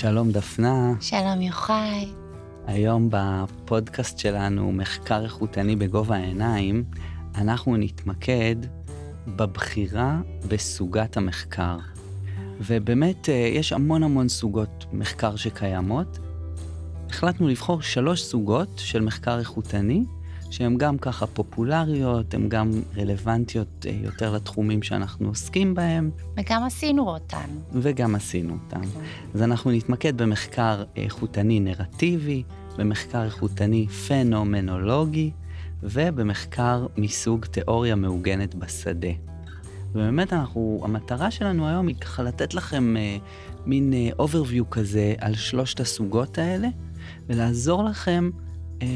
שלום דפנה. שלום יוחאי. היום בפודקאסט שלנו, מחקר איכותני בגובה העיניים, אנחנו נתמקד בבחירה בסוגת המחקר. ובאמת, אה, יש המון המון סוגות מחקר שקיימות. החלטנו לבחור שלוש סוגות של מחקר איכותני, שהן גם ככה פופולריות, הן גם רלוונטיות אה, יותר לתחומים שאנחנו עוסקים בהם. וגם עשינו אותן. וגם עשינו אותן. כן. אז אנחנו נתמקד במחקר איכותני נרטיבי, במחקר איכותני פנומנולוגי, ובמחקר מסוג תיאוריה מעוגנת בשדה. ובאמת אנחנו, המטרה שלנו היום היא ככה לתת לכם אה, מין אה, overview כזה על שלושת הסוגות האלה, ולעזור לכם אה,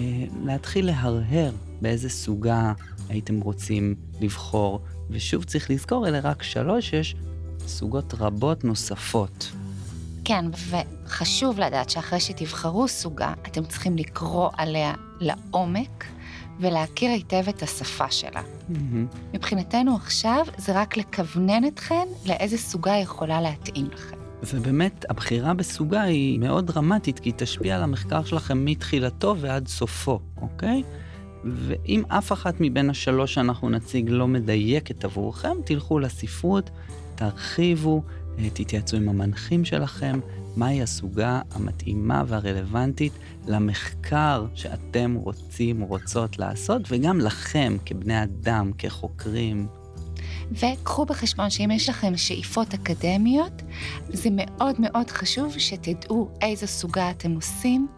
להתחיל להרהר באיזה סוגה הייתם רוצים לבחור. ושוב צריך לזכור, אלה רק שלוש, יש סוגות רבות נוספות. כן, וחשוב לדעת שאחרי שתבחרו סוגה, אתם צריכים לקרוא עליה לעומק ולהכיר היטב את השפה שלה. Mm-hmm. מבחינתנו עכשיו זה רק לכוונן אתכן לאיזה סוגה יכולה להתאים לכם. ובאמת, הבחירה בסוגה היא מאוד דרמטית, כי היא תשפיע על המחקר שלכם מתחילתו ועד סופו, אוקיי? ואם אף אחת מבין השלוש שאנחנו נציג לא מדייקת עבורכם, תלכו לספרות, תרחיבו, אה, תתייעצו עם המנחים שלכם, מהי הסוגה המתאימה והרלוונטית למחקר שאתם רוצים, רוצות לעשות, וגם לכם כבני אדם, כחוקרים, וקחו בחשבון שאם יש לכם שאיפות אקדמיות, זה מאוד מאוד חשוב שתדעו איזו סוגה אתם עושים,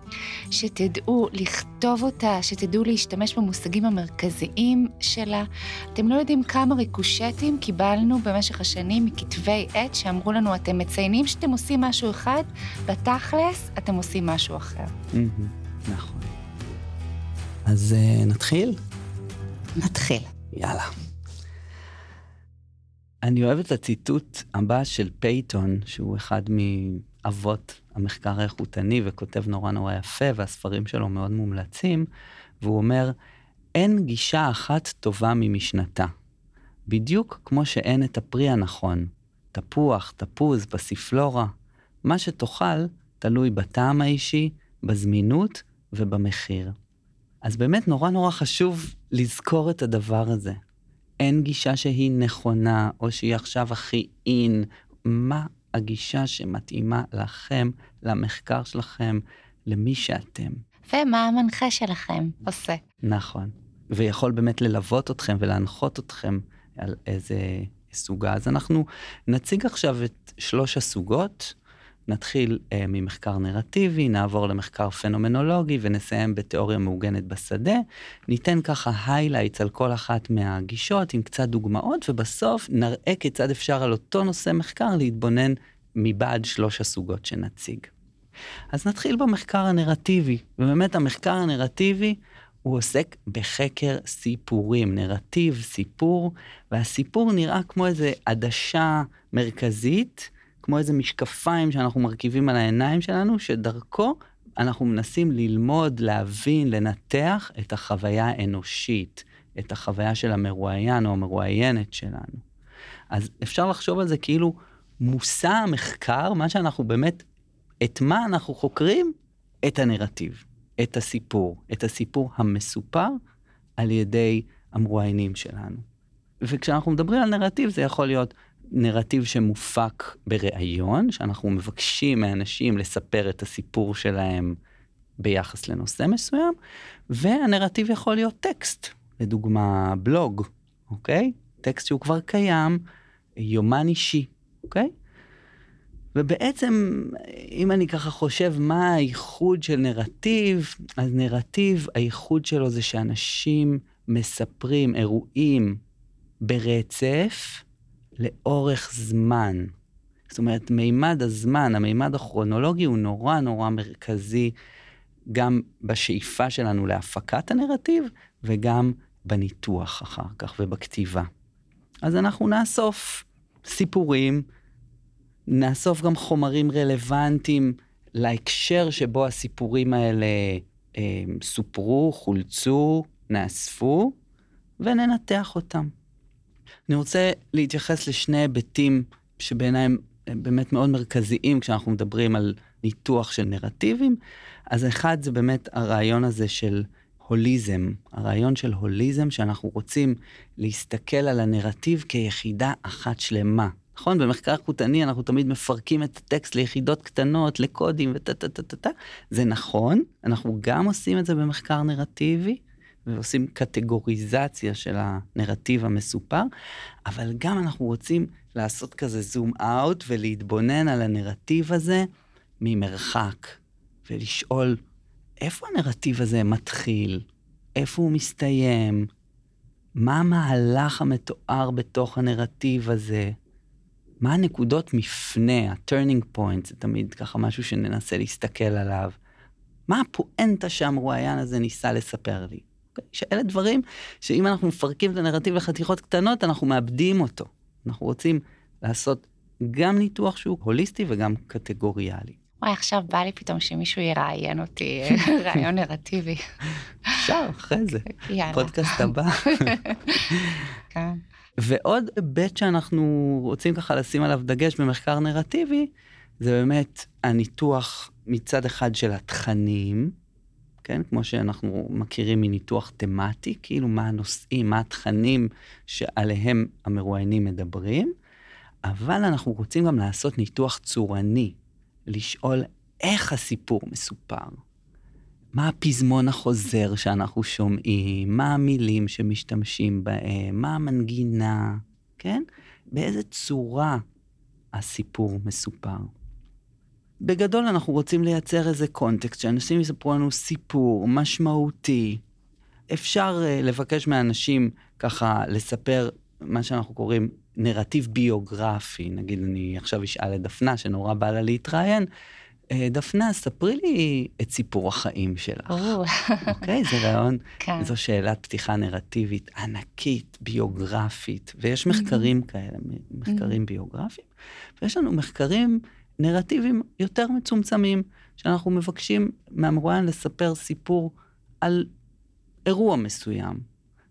שתדעו לכתוב אותה, שתדעו להשתמש במושגים המרכזיים שלה. אתם לא יודעים כמה ריקושטים קיבלנו במשך השנים מכתבי עת שאמרו לנו, אתם מציינים שאתם עושים משהו אחד, בתכלס אתם עושים משהו אחר. נכון. אז uh, נתחיל? נתחיל. יאללה. אני אוהב את הציטוט הבא של פאטון, שהוא אחד מאבות המחקר האיכותני וכותב נורא נורא יפה, והספרים שלו מאוד מומלצים, והוא אומר, אין גישה אחת טובה ממשנתה. בדיוק כמו שאין את הפרי הנכון, תפוח, תפוז, פסיפלורה. מה שתאכל תלוי בטעם האישי, בזמינות ובמחיר. אז באמת נורא נורא חשוב לזכור את הדבר הזה. אין גישה שהיא נכונה, או שהיא עכשיו הכי אין. מה הגישה שמתאימה לכם, למחקר שלכם, למי שאתם. ומה המנחה שלכם עושה. נכון. ויכול באמת ללוות אתכם ולהנחות אתכם על איזה סוגה. אז אנחנו נציג עכשיו את שלוש הסוגות. נתחיל uh, ממחקר נרטיבי, נעבור למחקר פנומנולוגי ונסיים בתיאוריה מעוגנת בשדה. ניתן ככה highlights על כל אחת מהגישות עם קצת דוגמאות, ובסוף נראה כיצד אפשר על אותו נושא מחקר להתבונן מבעד שלוש הסוגות שנציג. אז נתחיל במחקר הנרטיבי, ובאמת המחקר הנרטיבי הוא עוסק בחקר סיפורים, נרטיב, סיפור, והסיפור נראה כמו איזה עדשה מרכזית. כמו איזה משקפיים שאנחנו מרכיבים על העיניים שלנו, שדרכו אנחנו מנסים ללמוד, להבין, לנתח את החוויה האנושית, את החוויה של המרואיין או המרואיינת שלנו. אז אפשר לחשוב על זה כאילו מושא המחקר, מה שאנחנו באמת, את מה אנחנו חוקרים? את הנרטיב, את הסיפור, את הסיפור המסופר על ידי המרואיינים שלנו. וכשאנחנו מדברים על נרטיב זה יכול להיות נרטיב שמופק בריאיון, שאנחנו מבקשים מאנשים לספר את הסיפור שלהם ביחס לנושא מסוים, והנרטיב יכול להיות טקסט, לדוגמה בלוג, אוקיי? טקסט שהוא כבר קיים, יומן אישי, אוקיי? ובעצם, אם אני ככה חושב מה הייחוד של נרטיב, אז נרטיב, הייחוד שלו זה שאנשים מספרים אירועים ברצף, לאורך זמן. זאת אומרת, מימד הזמן, המימד הכרונולוגי הוא נורא נורא מרכזי גם בשאיפה שלנו להפקת הנרטיב וגם בניתוח אחר כך ובכתיבה. אז אנחנו נאסוף סיפורים, נאסוף גם חומרים רלוונטיים להקשר שבו הסיפורים האלה אה, סופרו, חולצו, נאספו, וננתח אותם. אני רוצה להתייחס לשני היבטים שבעיניי הם באמת מאוד מרכזיים כשאנחנו מדברים על ניתוח של נרטיבים. אז אחד זה באמת הרעיון הזה של הוליזם, הרעיון של הוליזם שאנחנו רוצים להסתכל על הנרטיב כיחידה אחת שלמה. נכון? במחקר איכותני אנחנו תמיד מפרקים את הטקסט ליחידות קטנות, לקודים וטה טה טה טה טה. זה נכון, אנחנו גם עושים את זה במחקר נרטיבי, ועושים קטגוריזציה של הנרטיב המסופר, אבל גם אנחנו רוצים לעשות כזה זום אאוט ולהתבונן על הנרטיב הזה ממרחק, ולשאול איפה הנרטיב הזה מתחיל, איפה הוא מסתיים, מה המהלך המתואר בתוך הנרטיב הזה, מה הנקודות מפנה, ה-turning point, זה תמיד ככה משהו שננסה להסתכל עליו. מה הפואנטה שהמרואיין הזה ניסה לספר לי? Okay? שאלה דברים שאם אנחנו מפרקים את הנרטיב לחתיכות קטנות, אנחנו מאבדים אותו. אנחנו רוצים לעשות גם ניתוח שהוא הוליסטי וגם קטגוריאלי. וואי, עכשיו בא לי פתאום שמישהו יראיין אותי, רעיון נרטיבי. אפשר, אחרי זה. יאללה. פודקאסט הבא. כן. ועוד היבט שאנחנו רוצים ככה לשים עליו דגש במחקר נרטיבי, זה באמת הניתוח מצד אחד של התכנים, כן? כמו שאנחנו מכירים מניתוח תמטי, כאילו מה הנושאים, מה התכנים שעליהם המרואיינים מדברים, אבל אנחנו רוצים גם לעשות ניתוח צורני, לשאול איך הסיפור מסופר. מה הפזמון החוזר שאנחנו שומעים, מה המילים שמשתמשים בהם, מה המנגינה, כן? באיזה צורה הסיפור מסופר. בגדול אנחנו רוצים לייצר איזה קונטקסט, שאנשים יספרו לנו סיפור משמעותי. אפשר uh, לבקש מאנשים ככה לספר מה שאנחנו קוראים נרטיב ביוגרפי. נגיד אני עכשיו אשאל את דפנה, שנורא בא לה להתראיין, אה, דפנה, ספרי לי את סיפור החיים שלך. אוקיי? זה רעיון, כן. זו שאלת פתיחה נרטיבית ענקית, ביוגרפית, ויש מחקרים כאלה, מחקרים ביוגרפיים, ויש לנו מחקרים נרטיביים יותר מצומצמים, שאנחנו מבקשים מהמרואיין לספר סיפור על אירוע מסוים.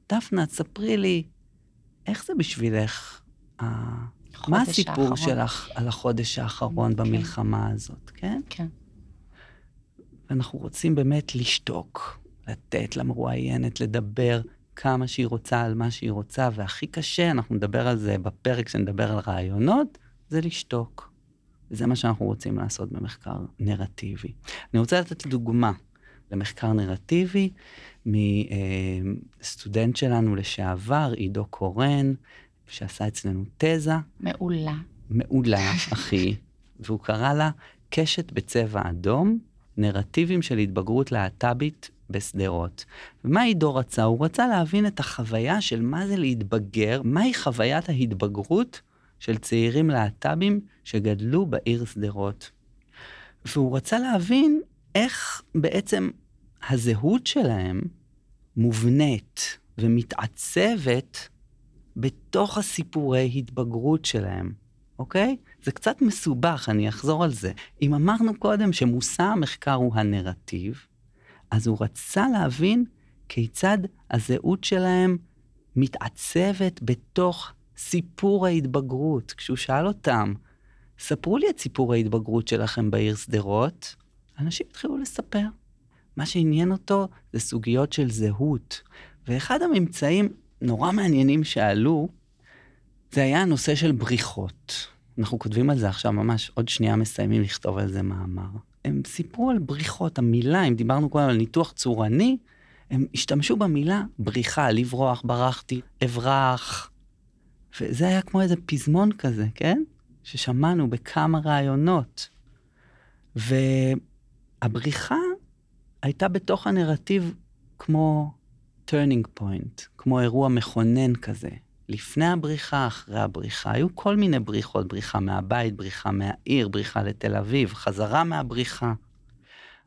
דפנה, ספרי לי, איך זה בשבילך? מה הסיפור האחרון. שלך על החודש האחרון כן. במלחמה הזאת, כן? כן. ואנחנו רוצים באמת לשתוק, לתת למרואיינת לדבר כמה שהיא רוצה על מה שהיא רוצה, והכי קשה, אנחנו נדבר על זה בפרק שנדבר על רעיונות, זה לשתוק. וזה מה שאנחנו רוצים לעשות במחקר נרטיבי. אני רוצה לתת דוגמה למחקר נרטיבי מסטודנט שלנו לשעבר, עידו קורן, שעשה אצלנו תזה מעולה. מעולה, אחי, והוא קרא לה קשת בצבע אדום, נרטיבים של התבגרות להט"בית בשדרות. ומה עידו רצה? הוא רצה להבין את החוויה של מה זה להתבגר, מהי חוויית ההתבגרות של צעירים להט"בים שגדלו בעיר שדרות. והוא רצה להבין איך בעצם הזהות שלהם מובנית ומתעצבת בתוך הסיפורי התבגרות שלהם, אוקיי? זה קצת מסובך, אני אחזור על זה. אם אמרנו קודם שמושא המחקר הוא הנרטיב, אז הוא רצה להבין כיצד הזהות שלהם מתעצבת בתוך סיפור ההתבגרות. כשהוא שאל אותם, ספרו לי את סיפור ההתבגרות שלכם בעיר שדרות, אנשים התחילו לספר. מה שעניין אותו זה סוגיות של זהות. ואחד הממצאים נורא מעניינים שעלו, זה היה הנושא של בריחות. אנחנו כותבים על זה עכשיו ממש, עוד שנייה מסיימים לכתוב על זה מאמר. הם סיפרו על בריחות, המילה, אם דיברנו קודם על ניתוח צורני, הם השתמשו במילה בריחה, לברוח, ברחתי, אברח. וזה היה כמו איזה פזמון כזה, כן? ששמענו בכמה ראיונות. והבריחה הייתה בתוך הנרטיב כמו turning point, כמו אירוע מכונן כזה. לפני הבריחה, אחרי הבריחה, היו כל מיני בריחות, בריחה מהבית, בריחה מהעיר, בריחה לתל אביב, חזרה מהבריחה.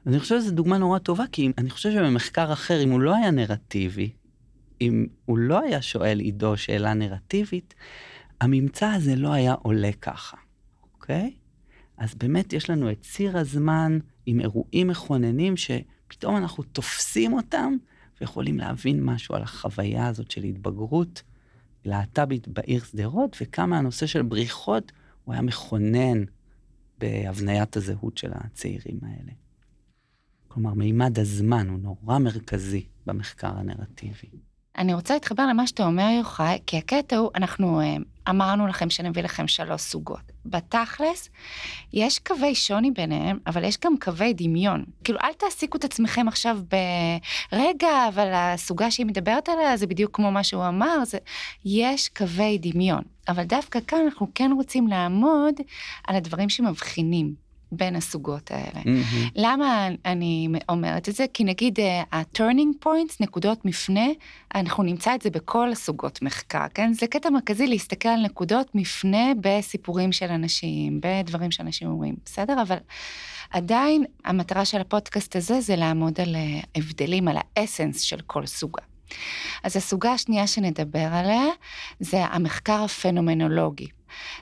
אני חושב שזו דוגמה נורא טובה, כי אני חושב שבמחקר אחר, אם הוא לא היה נרטיבי, אם הוא לא היה שואל עידו שאלה נרטיבית, הממצא הזה לא היה עולה ככה, אוקיי? אז באמת יש לנו את ציר הזמן עם אירועים מכוננים שפתאום אנחנו תופסים אותם ויכולים להבין משהו על החוויה הזאת של התבגרות להט"בית בעיר שדרות, וכמה הנושא של בריחות הוא היה מכונן בהבניית הזהות של הצעירים האלה. כלומר, מימד הזמן הוא נורא מרכזי במחקר הנרטיבי. אני רוצה להתחבר למה שאתה אומר, יוחאי, כי הקטע הוא, אנחנו אה, אמרנו לכם שנביא לכם שלוש סוגות. בתכלס, יש קווי שוני ביניהם, אבל יש גם קווי דמיון. כאילו, אל תעסיקו את עצמכם עכשיו ב... רגע, אבל הסוגה שהיא מדברת עליה זה בדיוק כמו מה שהוא אמר, זה... יש קווי דמיון. אבל דווקא כאן אנחנו כן רוצים לעמוד על הדברים שמבחינים. בין הסוגות האלה. Mm-hmm. למה אני אומרת את זה? כי נגיד ה-turning points, נקודות מפנה, אנחנו נמצא את זה בכל הסוגות מחקר, כן? זה קטע מרכזי להסתכל על נקודות מפנה בסיפורים של אנשים, בדברים שאנשים אומרים, בסדר? אבל עדיין המטרה של הפודקאסט הזה זה לעמוד על אה, הבדלים, על האסנס של כל סוגה. אז הסוגה השנייה שנדבר עליה זה המחקר הפנומנולוגי.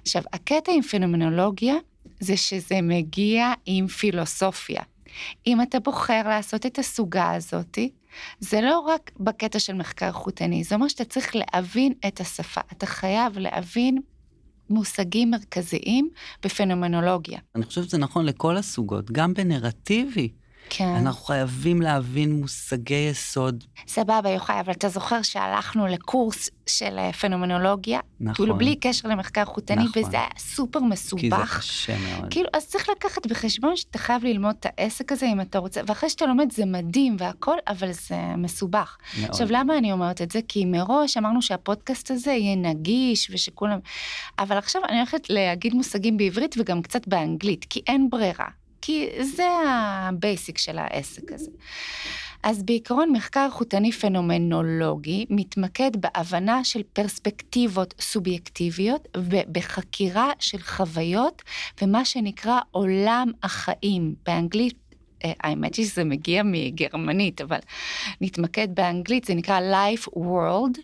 עכשיו, הקטע עם פנומנולוגיה, זה שזה מגיע עם פילוסופיה. אם אתה בוחר לעשות את הסוגה הזאתי, זה לא רק בקטע של מחקר חוטני, זה אומר שאתה צריך להבין את השפה. אתה חייב להבין מושגים מרכזיים בפנומנולוגיה. אני חושבת שזה נכון לכל הסוגות, גם בנרטיבי. כן. אנחנו חייבים להבין מושגי יסוד. סבבה, יוחאי, אבל אתה זוכר שהלכנו לקורס של אה, פנומנולוגיה? נכון. כאילו בלי קשר למחקר חוטני, נכון. וזה היה סופר מסובך. כי זה קשה מאוד. כאילו, אז צריך לקחת בחשבון שאתה חייב ללמוד את העסק הזה אם אתה רוצה, ואחרי שאתה לומד זה מדהים והכל, אבל זה מסובך. מאוד. עכשיו, למה אני אומרת את זה? כי מראש אמרנו שהפודקאסט הזה יהיה נגיש ושכולם... אבל עכשיו אני הולכת להגיד מושגים בעברית וגם קצת באנגלית, כי אין ברירה. כי זה ה basic של העסק הזה. אז בעיקרון מחקר איכותני פנומנולוגי מתמקד בהבנה של פרספקטיבות סובייקטיביות ובחקירה של חוויות ומה שנקרא עולם החיים. באנגלית אה, האמת היא שזה מגיע מגרמנית, אבל נתמקד באנגלית, זה נקרא life world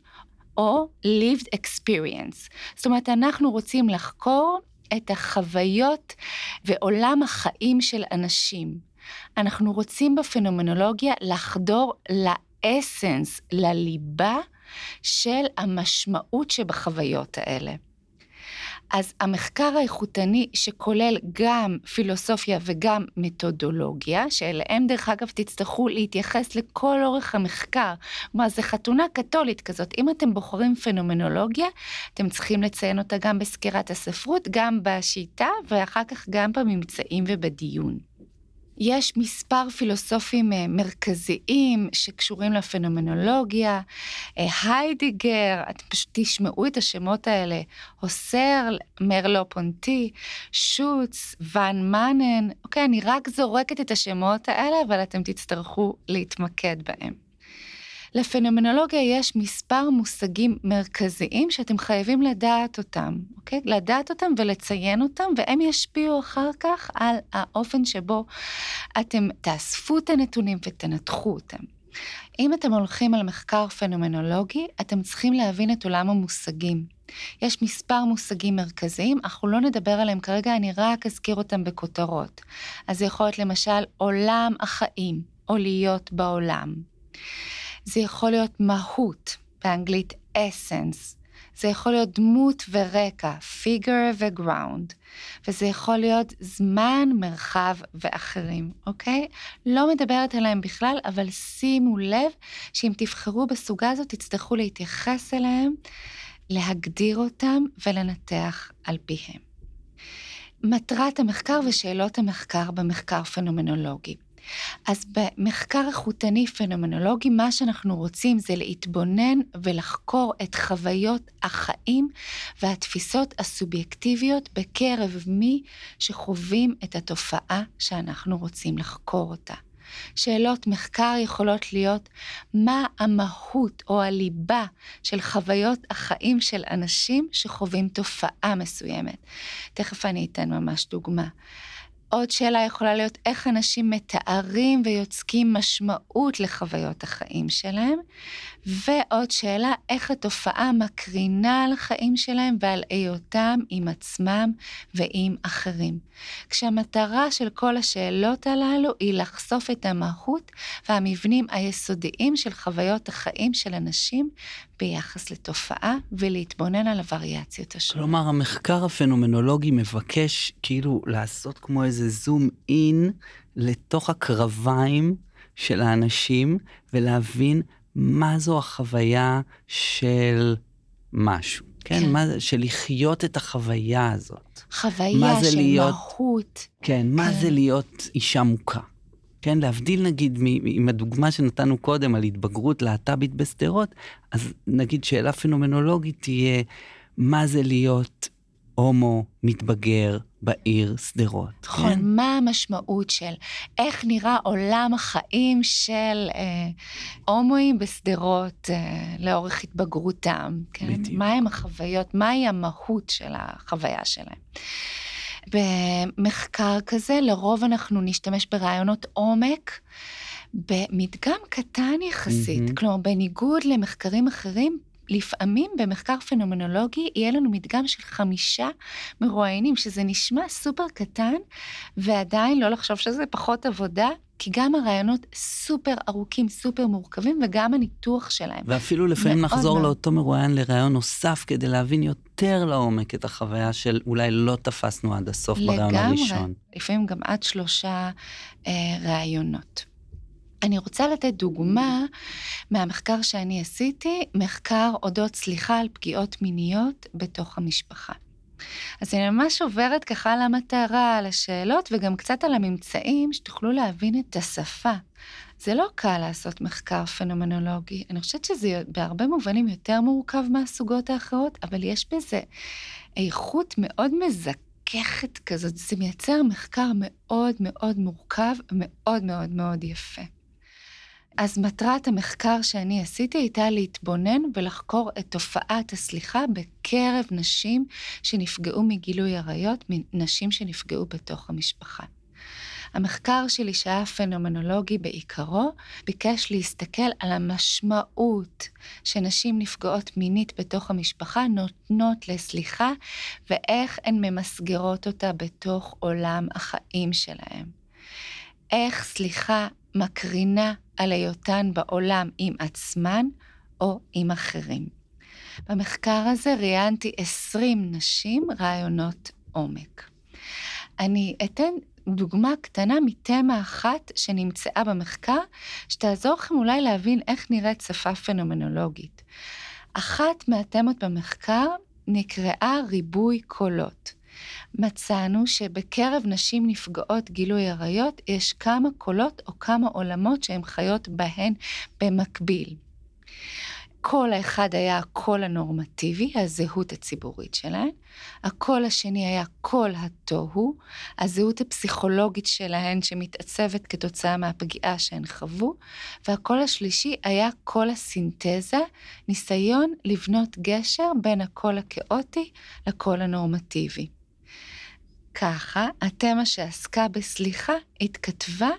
או lived experience. זאת אומרת, אנחנו רוצים לחקור את החוויות ועולם החיים של אנשים. אנחנו רוצים בפנומנולוגיה לחדור לאסנס, לליבה של המשמעות שבחוויות האלה. אז המחקר האיכותני שכולל גם פילוסופיה וגם מתודולוגיה, שאליהם דרך אגב תצטרכו להתייחס לכל אורך המחקר. כלומר, זו חתונה קתולית כזאת. אם אתם בוחרים פנומנולוגיה, אתם צריכים לציין אותה גם בסקירת הספרות, גם בשיטה, ואחר כך גם בממצאים ובדיון. יש מספר פילוסופים אה, מרכזיים שקשורים לפנומנולוגיה, אה, היידיגר, אתם פשוט תשמעו את השמות האלה, הוסר, מרלו פונטי, שוץ, ואן מאנן, אוקיי, אני רק זורקת את השמות האלה, אבל אתם תצטרכו להתמקד בהם. לפנומנולוגיה יש מספר מושגים מרכזיים שאתם חייבים לדעת אותם, אוקיי? לדעת אותם ולציין אותם, והם ישפיעו אחר כך על האופן שבו אתם תאספו את הנתונים ותנתחו אותם. אם אתם הולכים על מחקר פנומנולוגי, אתם צריכים להבין את עולם המושגים. יש מספר מושגים מרכזיים, אנחנו לא נדבר עליהם כרגע, אני רק אזכיר אותם בכותרות. אז זה יכול להיות למשל עולם החיים, או להיות בעולם. זה יכול להיות מהות, באנגלית essence. זה יכול להיות דמות ורקע, figure ו-ground. וזה יכול להיות זמן, מרחב ואחרים, אוקיי? לא מדברת עליהם בכלל, אבל שימו לב שאם תבחרו בסוגה הזאת, תצטרכו להתייחס אליהם, להגדיר אותם ולנתח על פיהם. מטרת המחקר ושאלות המחקר במחקר פנומנולוגי. אז במחקר איכותני פנומנולוגי, מה שאנחנו רוצים זה להתבונן ולחקור את חוויות החיים והתפיסות הסובייקטיביות בקרב מי שחווים את התופעה שאנחנו רוצים לחקור אותה. שאלות מחקר יכולות להיות מה המהות או הליבה של חוויות החיים של אנשים שחווים תופעה מסוימת. תכף אני אתן ממש דוגמה. עוד שאלה יכולה להיות איך אנשים מתארים ויוצקים משמעות לחוויות החיים שלהם, ועוד שאלה, איך התופעה מקרינה על החיים שלהם ועל היותם עם עצמם ועם אחרים. כשהמטרה של כל השאלות הללו היא לחשוף את המהות והמבנים היסודיים של חוויות החיים של אנשים ביחס לתופעה ולהתבונן על הווריאציות השונות. כלומר, המחקר הפנומנולוגי מבקש כאילו לעשות כמו איזה זום אין לתוך הקרביים של האנשים ולהבין מה זו החוויה של משהו. כן, כן. מה זה, של לחיות את החוויה הזאת. חוויה של להיות, מהות. כן, מה כן. זה להיות אישה מוכה. כן, להבדיל נגיד עם הדוגמה שנתנו קודם על התבגרות להט"בית בשדרות, אז נגיד שאלה פנומנולוגית תהיה, מה זה להיות הומו מתבגר בעיר שדרות. נכון, כן? מה המשמעות של איך נראה עולם החיים של אה, הומואים בשדרות אה, לאורך התבגרותם, כן? בדיוק. מהם החוויות, מהי המהות של החוויה שלהם. במחקר כזה, לרוב אנחנו נשתמש ברעיונות עומק. במדגם קטן יחסית, mm-hmm. כלומר בניגוד למחקרים אחרים, לפעמים במחקר פנומנולוגי יהיה לנו מדגם של חמישה מרואיינים, שזה נשמע סופר קטן, ועדיין לא לחשוב שזה פחות עבודה, כי גם הרעיונות סופר ארוכים, סופר מורכבים, וגם הניתוח שלהם. ואפילו לפעמים נחזור מאוד. לאותו מרואיין לרעיון נוסף, כדי להבין יותר לעומק את החוויה של אולי לא תפסנו עד הסוף ברעיון הראשון. לגמרי, לפעמים גם עד שלושה אה, רעיונות. אני רוצה לתת דוגמה מהמחקר שאני עשיתי, מחקר אודות סליחה על פגיעות מיניות בתוך המשפחה. אז אני ממש עוברת ככה על המטרה, על השאלות וגם קצת על הממצאים, שתוכלו להבין את השפה. זה לא קל לעשות מחקר פנומנולוגי, אני חושבת שזה בהרבה מובנים יותר מורכב מהסוגות האחרות, אבל יש בזה איכות מאוד מזככת כזאת, זה מייצר מחקר מאוד מאוד מורכב, מאוד מאוד מאוד יפה. אז מטרת המחקר שאני עשיתי הייתה להתבונן ולחקור את תופעת הסליחה בקרב נשים שנפגעו מגילוי עריות, נשים שנפגעו בתוך המשפחה. המחקר שלי, שהיה פנומנולוגי בעיקרו, ביקש להסתכל על המשמעות שנשים נפגעות מינית בתוך המשפחה נותנות לסליחה, ואיך הן ממסגרות אותה בתוך עולם החיים שלהן. איך סליחה מקרינה על היותן בעולם עם עצמן או עם אחרים. במחקר הזה ראיינתי 20 נשים רעיונות עומק. אני אתן דוגמה קטנה מתמה אחת שנמצאה במחקר, שתעזור לכם אולי להבין איך נראית שפה פנומנולוגית. אחת מהתמות במחקר נקראה ריבוי קולות. מצאנו שבקרב נשים נפגעות גילוי עריות יש כמה קולות או כמה עולמות שהן חיות בהן במקביל. הקול האחד היה הקול הנורמטיבי, הזהות הציבורית שלהן. הקול השני היה קול התוהו, הזהות הפסיכולוגית שלהן שמתעצבת כתוצאה מהפגיעה שהן חוו. והקול השלישי היה קול הסינתזה, ניסיון לבנות גשר בין הקול הכאוטי לקול הנורמטיבי. ככה, התמה שעסקה בסליחה התכתבה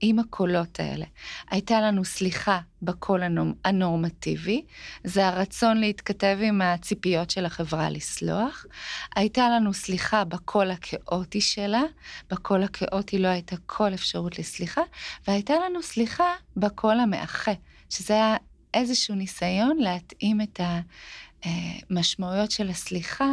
עם הקולות האלה. הייתה לנו סליחה בקול הנורמטיבי, זה הרצון להתכתב עם הציפיות של החברה לסלוח. הייתה לנו סליחה בקול הכאוטי שלה, בקול הכאוטי לא הייתה כל אפשרות לסליחה, והייתה לנו סליחה בקול המאחה, שזה היה איזשהו ניסיון להתאים את המשמעויות של הסליחה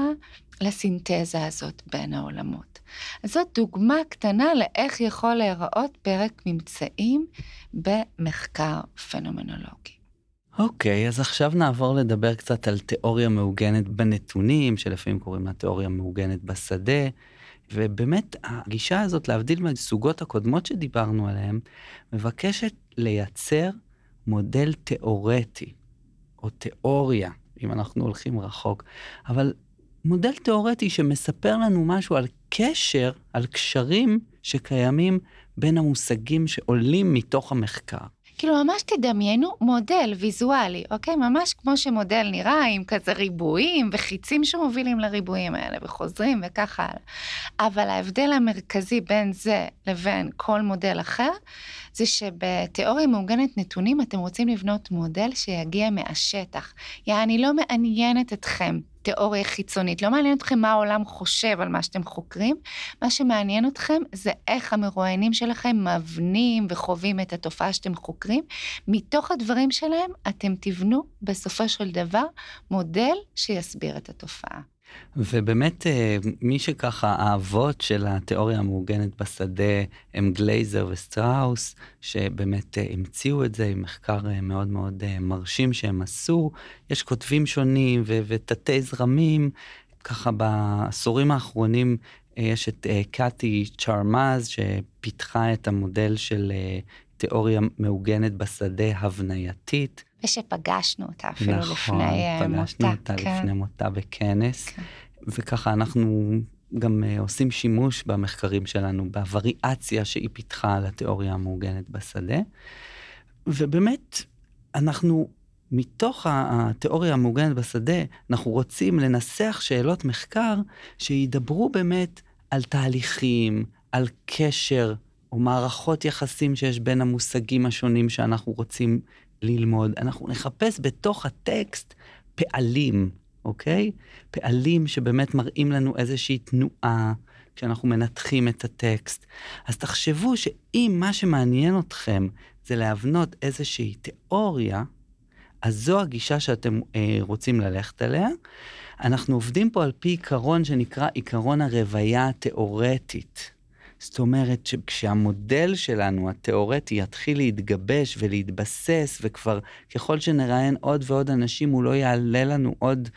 לסינתזה הזאת בין העולמות. אז זאת דוגמה קטנה לאיך יכול להיראות פרק ממצאים במחקר פנומנולוגי. אוקיי, okay, אז עכשיו נעבור לדבר קצת על תיאוריה מעוגנת בנתונים, שלפעמים קוראים לה תיאוריה מעוגנת בשדה, ובאמת הגישה הזאת, להבדיל מהסוגות הקודמות שדיברנו עליהן, מבקשת לייצר מודל תיאורטי, או תיאוריה, אם אנחנו הולכים רחוק, אבל מודל תיאורטי שמספר לנו משהו על קשר, על קשרים שקיימים בין המושגים שעולים מתוך המחקר. כאילו ממש תדמיינו מודל ויזואלי, אוקיי? ממש כמו שמודל נראה, עם כזה ריבועים וחיצים שמובילים לריבועים האלה וחוזרים וככה הלאה. אבל ההבדל המרכזי בין זה לבין כל מודל אחר, זה שבתיאוריה מעוגנת נתונים אתם רוצים לבנות מודל שיגיע מהשטח. יעני לא מעניינת אתכם תיאוריה חיצונית, לא מעניין אתכם מה העולם חושב על מה שאתם חוקרים, מה שמעניין אתכם זה איך המרואיינים שלכם מבנים וחווים את התופעה שאתם חוקרים. מתוך הדברים שלהם אתם תבנו בסופו של דבר מודל שיסביר את התופעה. ובאמת אה, מי שככה האבות של התיאוריה המעוגנת בשדה הם גלייזר וסטראוס, שבאמת אה, המציאו את זה עם מחקר אה, מאוד מאוד מרשים שהם עשו. יש כותבים שונים ותתי זרמים, ככה בעשורים האחרונים יש את קאטי צ'רמז שפיתחה את המודל של תיאוריה מעוגנת בשדה הבנייתית. ושפגשנו אותה אפילו נכון, לפני מותה. נכון, פגשנו אותה כן. לפני מותה בכנס, כן. וככה אנחנו גם uh, עושים שימוש במחקרים שלנו בווריאציה שהיא פיתחה על התיאוריה המעוגנת בשדה. ובאמת, אנחנו, מתוך התיאוריה המעוגנת בשדה, אנחנו רוצים לנסח שאלות מחקר שידברו באמת על תהליכים, על קשר או מערכות יחסים שיש בין המושגים השונים שאנחנו רוצים ללמוד. אנחנו נחפש בתוך הטקסט פעלים, אוקיי? פעלים שבאמת מראים לנו איזושהי תנועה כשאנחנו מנתחים את הטקסט. אז תחשבו שאם מה שמעניין אתכם זה להבנות איזושהי תיאוריה, אז זו הגישה שאתם אה, רוצים ללכת עליה. אנחנו עובדים פה על פי עיקרון שנקרא עיקרון הרוויה התיאורטית. זאת אומרת שכשהמודל שלנו, התיאורטי, יתחיל להתגבש ולהתבסס, וכבר ככל שנראיין עוד ועוד אנשים, הוא לא יעלה לנו עוד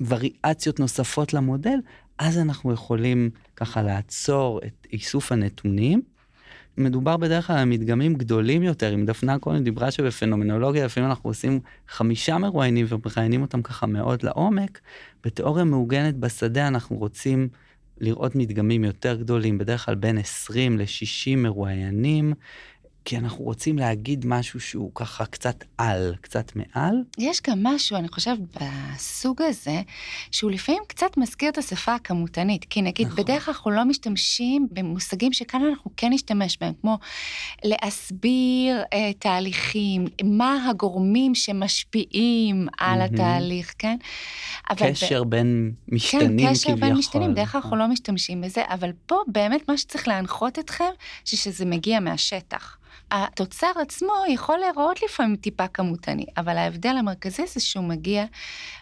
וריאציות נוספות למודל, אז אנחנו יכולים ככה לעצור את איסוף הנתונים. מדובר בדרך כלל על מדגמים גדולים יותר, אם דפנה כהן דיברה שבפנומנולוגיה לפעמים אנחנו עושים חמישה מרואיינים ומראיינים אותם ככה מאוד לעומק, בתיאוריה מעוגנת בשדה אנחנו רוצים לראות מדגמים יותר גדולים, בדרך כלל בין 20 ל-60 מרואיינים, כי אנחנו רוצים להגיד משהו שהוא ככה קצת על, קצת מעל. יש גם משהו, אני חושבת, בסוג הזה, שהוא לפעמים קצת מזכיר את השפה הכמותנית. כי נגיד, נכון. בדרך כלל אנחנו לא משתמשים במושגים שכאן אנחנו כן נשתמש בהם, כמו להסביר אה, תהליכים, מה הגורמים שמשפיעים על mm-hmm. התהליך, כן? קשר ב... בין משתנים כביכול. כן, קשר. בין משתנים, בדרך כלל אנחנו לא משתמשים בזה, אבל פה באמת מה שצריך להנחות אתכם, שזה מגיע מהשטח. התוצר עצמו יכול להיראות לפעמים טיפה כמותני, אבל ההבדל המרכזי זה שהוא מגיע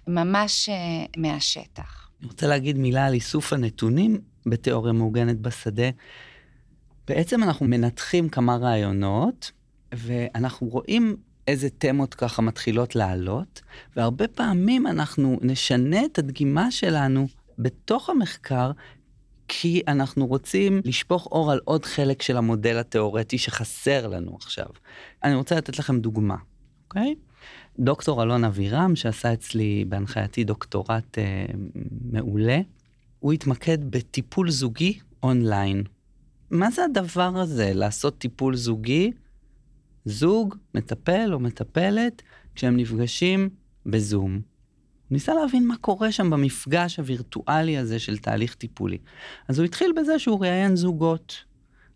ממש אה, מהשטח. אני רוצה להגיד מילה על איסוף הנתונים בתיאוריה מעוגנת בשדה. בעצם אנחנו מנתחים כמה רעיונות, ואנחנו רואים איזה תמות ככה מתחילות לעלות, והרבה פעמים אנחנו נשנה את הדגימה שלנו בתוך המחקר כי אנחנו רוצים לשפוך אור על עוד חלק של המודל התיאורטי שחסר לנו עכשיו. אני רוצה לתת לכם דוגמה, אוקיי? דוקטור אלון אבירם, שעשה אצלי בהנחייתי דוקטורט אה, מעולה, הוא התמקד בטיפול זוגי אונליין. מה זה הדבר הזה, לעשות טיפול זוגי? זוג, מטפל או מטפלת, כשהם נפגשים בזום. ניסה להבין מה קורה שם במפגש הווירטואלי הזה של תהליך טיפולי. אז הוא התחיל בזה שהוא ראיין זוגות,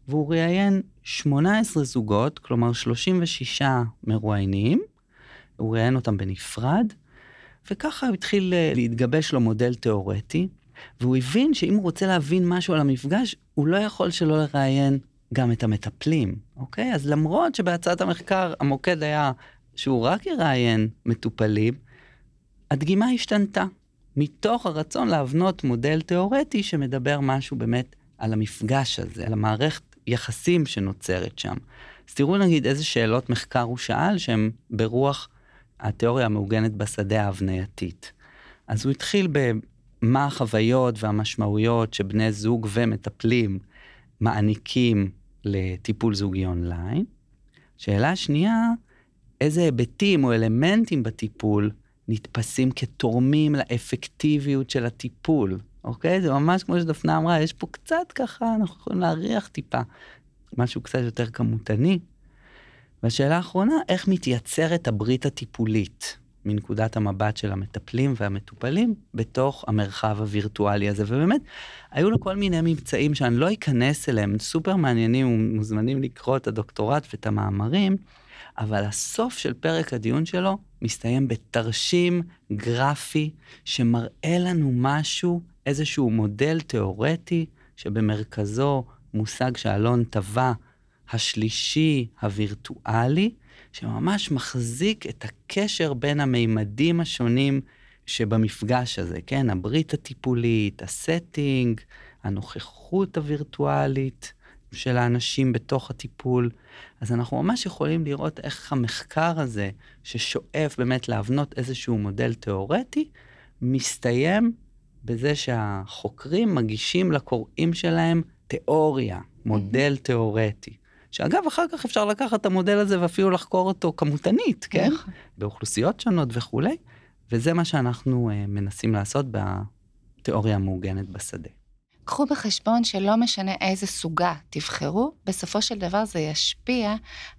והוא ראיין 18 זוגות, כלומר 36 מרואיינים, הוא ראיין אותם בנפרד, וככה הוא התחיל אה, להתגבש לו מודל תיאורטי, והוא הבין שאם הוא רוצה להבין משהו על המפגש, הוא לא יכול שלא לראיין גם את המטפלים, אוקיי? אז למרות שבהצעת המחקר המוקד היה שהוא רק יראיין מטופלים, הדגימה השתנתה, מתוך הרצון להבנות מודל תיאורטי שמדבר משהו באמת על המפגש הזה, על המערכת יחסים שנוצרת שם. אז תראו נגיד איזה שאלות מחקר הוא שאל שהן ברוח התיאוריה המעוגנת בשדה ההבנייתית. אז הוא התחיל במה החוויות והמשמעויות שבני זוג ומטפלים מעניקים לטיפול זוגי אונליין. שאלה שנייה, איזה היבטים או אלמנטים בטיפול נתפסים כתורמים לאפקטיביות של הטיפול, אוקיי? זה ממש כמו שדפנה אמרה, יש פה קצת ככה, אנחנו יכולים להריח טיפה, משהו קצת יותר כמותני. והשאלה האחרונה, איך מתייצרת הברית הטיפולית מנקודת המבט של המטפלים והמטופלים בתוך המרחב הווירטואלי הזה. ובאמת, היו לו כל מיני מבצעים שאני לא אכנס אליהם, סופר מעניינים ומוזמנים לקרוא את הדוקטורט ואת המאמרים, אבל הסוף של פרק הדיון שלו מסתיים בתרשים גרפי שמראה לנו משהו, איזשהו מודל תיאורטי, שבמרכזו מושג שאלון טבע, השלישי הווירטואלי, שממש מחזיק את הקשר בין המימדים השונים שבמפגש הזה, כן? הברית הטיפולית, הסטינג, הנוכחות הווירטואלית של האנשים בתוך הטיפול. אז אנחנו ממש יכולים לראות איך המחקר הזה, ששואף באמת להבנות איזשהו מודל תיאורטי, מסתיים בזה שהחוקרים מגישים לקוראים שלהם תיאוריה, מודל תיאורטי. שאגב, אחר כך אפשר לקחת את המודל הזה ואפילו לחקור אותו כמותנית, כן? נכון. באוכלוסיות שונות וכולי, וזה מה שאנחנו uh, מנסים לעשות בתיאוריה המעוגנת בשדה. קחו בחשבון שלא משנה איזה סוגה תבחרו, בסופו של דבר זה ישפיע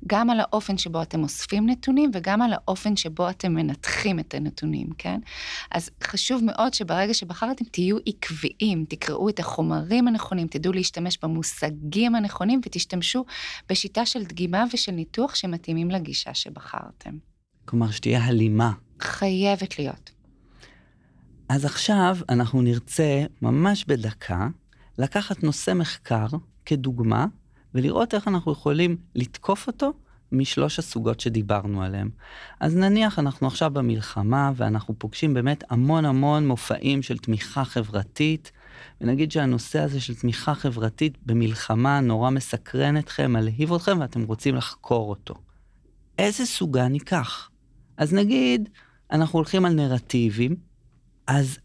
גם על האופן שבו אתם אוספים נתונים וגם על האופן שבו אתם מנתחים את הנתונים, כן? אז חשוב מאוד שברגע שבחרתם תהיו עקביים, תקראו את החומרים הנכונים, תדעו להשתמש במושגים הנכונים ותשתמשו בשיטה של דגימה ושל ניתוח שמתאימים לגישה שבחרתם. כלומר, שתהיה הלימה. חייבת להיות. אז עכשיו אנחנו נרצה, ממש בדקה, לקחת נושא מחקר כדוגמה, ולראות איך אנחנו יכולים לתקוף אותו משלוש הסוגות שדיברנו עליהן. אז נניח אנחנו עכשיו במלחמה, ואנחנו פוגשים באמת המון המון מופעים של תמיכה חברתית, ונגיד שהנושא הזה של תמיכה חברתית במלחמה נורא מסקרן אתכם, מלהיב אתכם, ואתם רוצים לחקור אותו. איזה סוגה ניקח? אז נגיד, אנחנו הולכים על נרטיבים, אז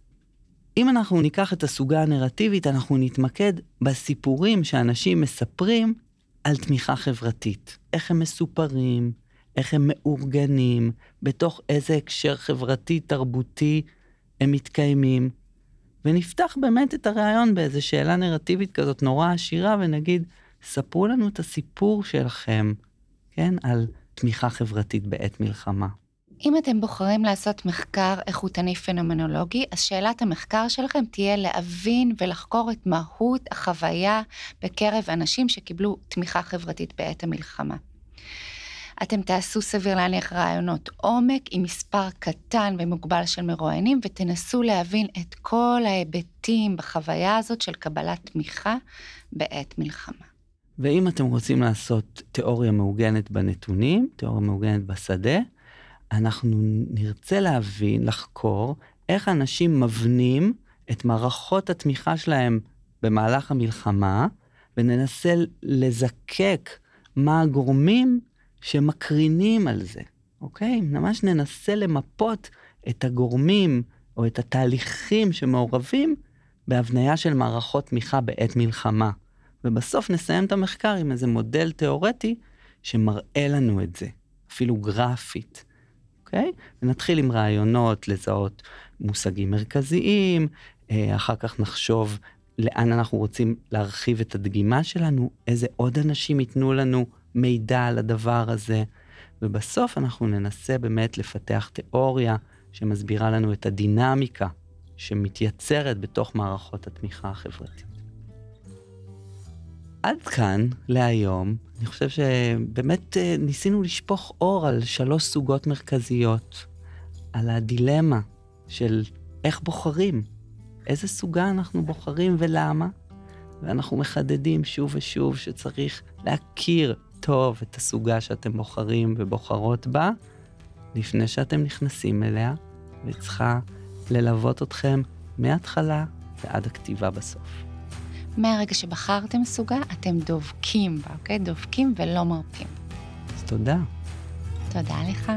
אם אנחנו ניקח את הסוגה הנרטיבית, אנחנו נתמקד בסיפורים שאנשים מספרים על תמיכה חברתית. איך הם מסופרים, איך הם מאורגנים, בתוך איזה הקשר חברתי-תרבותי הם מתקיימים. ונפתח באמת את הרעיון באיזו שאלה נרטיבית כזאת נורא עשירה, ונגיד, ספרו לנו את הסיפור שלכם, כן, על תמיכה חברתית בעת מלחמה. אם אתם בוחרים לעשות מחקר איכותני פנומנולוגי, אז שאלת המחקר שלכם תהיה להבין ולחקור את מהות החוויה בקרב אנשים שקיבלו תמיכה חברתית בעת המלחמה. אתם תעשו סביר להניח רעיונות עומק עם מספר קטן ומוגבל של מרואיינים ותנסו להבין את כל ההיבטים בחוויה הזאת של קבלת תמיכה בעת מלחמה. ואם אתם רוצים לעשות תיאוריה מעוגנת בנתונים, תיאוריה מעוגנת בשדה, אנחנו נרצה להבין, לחקור, איך אנשים מבנים את מערכות התמיכה שלהם במהלך המלחמה, וננסה לזקק מה הגורמים שמקרינים על זה, אוקיי? ממש ננסה למפות את הגורמים או את התהליכים שמעורבים בהבניה של מערכות תמיכה בעת מלחמה. ובסוף נסיים את המחקר עם איזה מודל תיאורטי שמראה לנו את זה, אפילו גרפית. אוקיי? ונתחיל עם רעיונות לזהות מושגים מרכזיים, אה, אחר כך נחשוב לאן אנחנו רוצים להרחיב את הדגימה שלנו, איזה עוד אנשים ייתנו לנו מידע על הדבר הזה, ובסוף אנחנו ננסה באמת לפתח תיאוריה שמסבירה לנו את הדינמיקה שמתייצרת בתוך מערכות התמיכה החברתית. עד כאן להיום. אני חושב שבאמת אה, ניסינו לשפוך אור על שלוש סוגות מרכזיות, על הדילמה של איך בוחרים, איזה סוגה אנחנו בוחרים ולמה, ואנחנו מחדדים שוב ושוב שצריך להכיר טוב את הסוגה שאתם בוחרים ובוחרות בה, לפני שאתם נכנסים אליה, וצריכה ללוות אתכם מההתחלה ועד הכתיבה בסוף. מהרגע שבחרתם סוגה, אתם דובקים בה, אוקיי? דובקים ולא מרפים. אז תודה. תודה לך.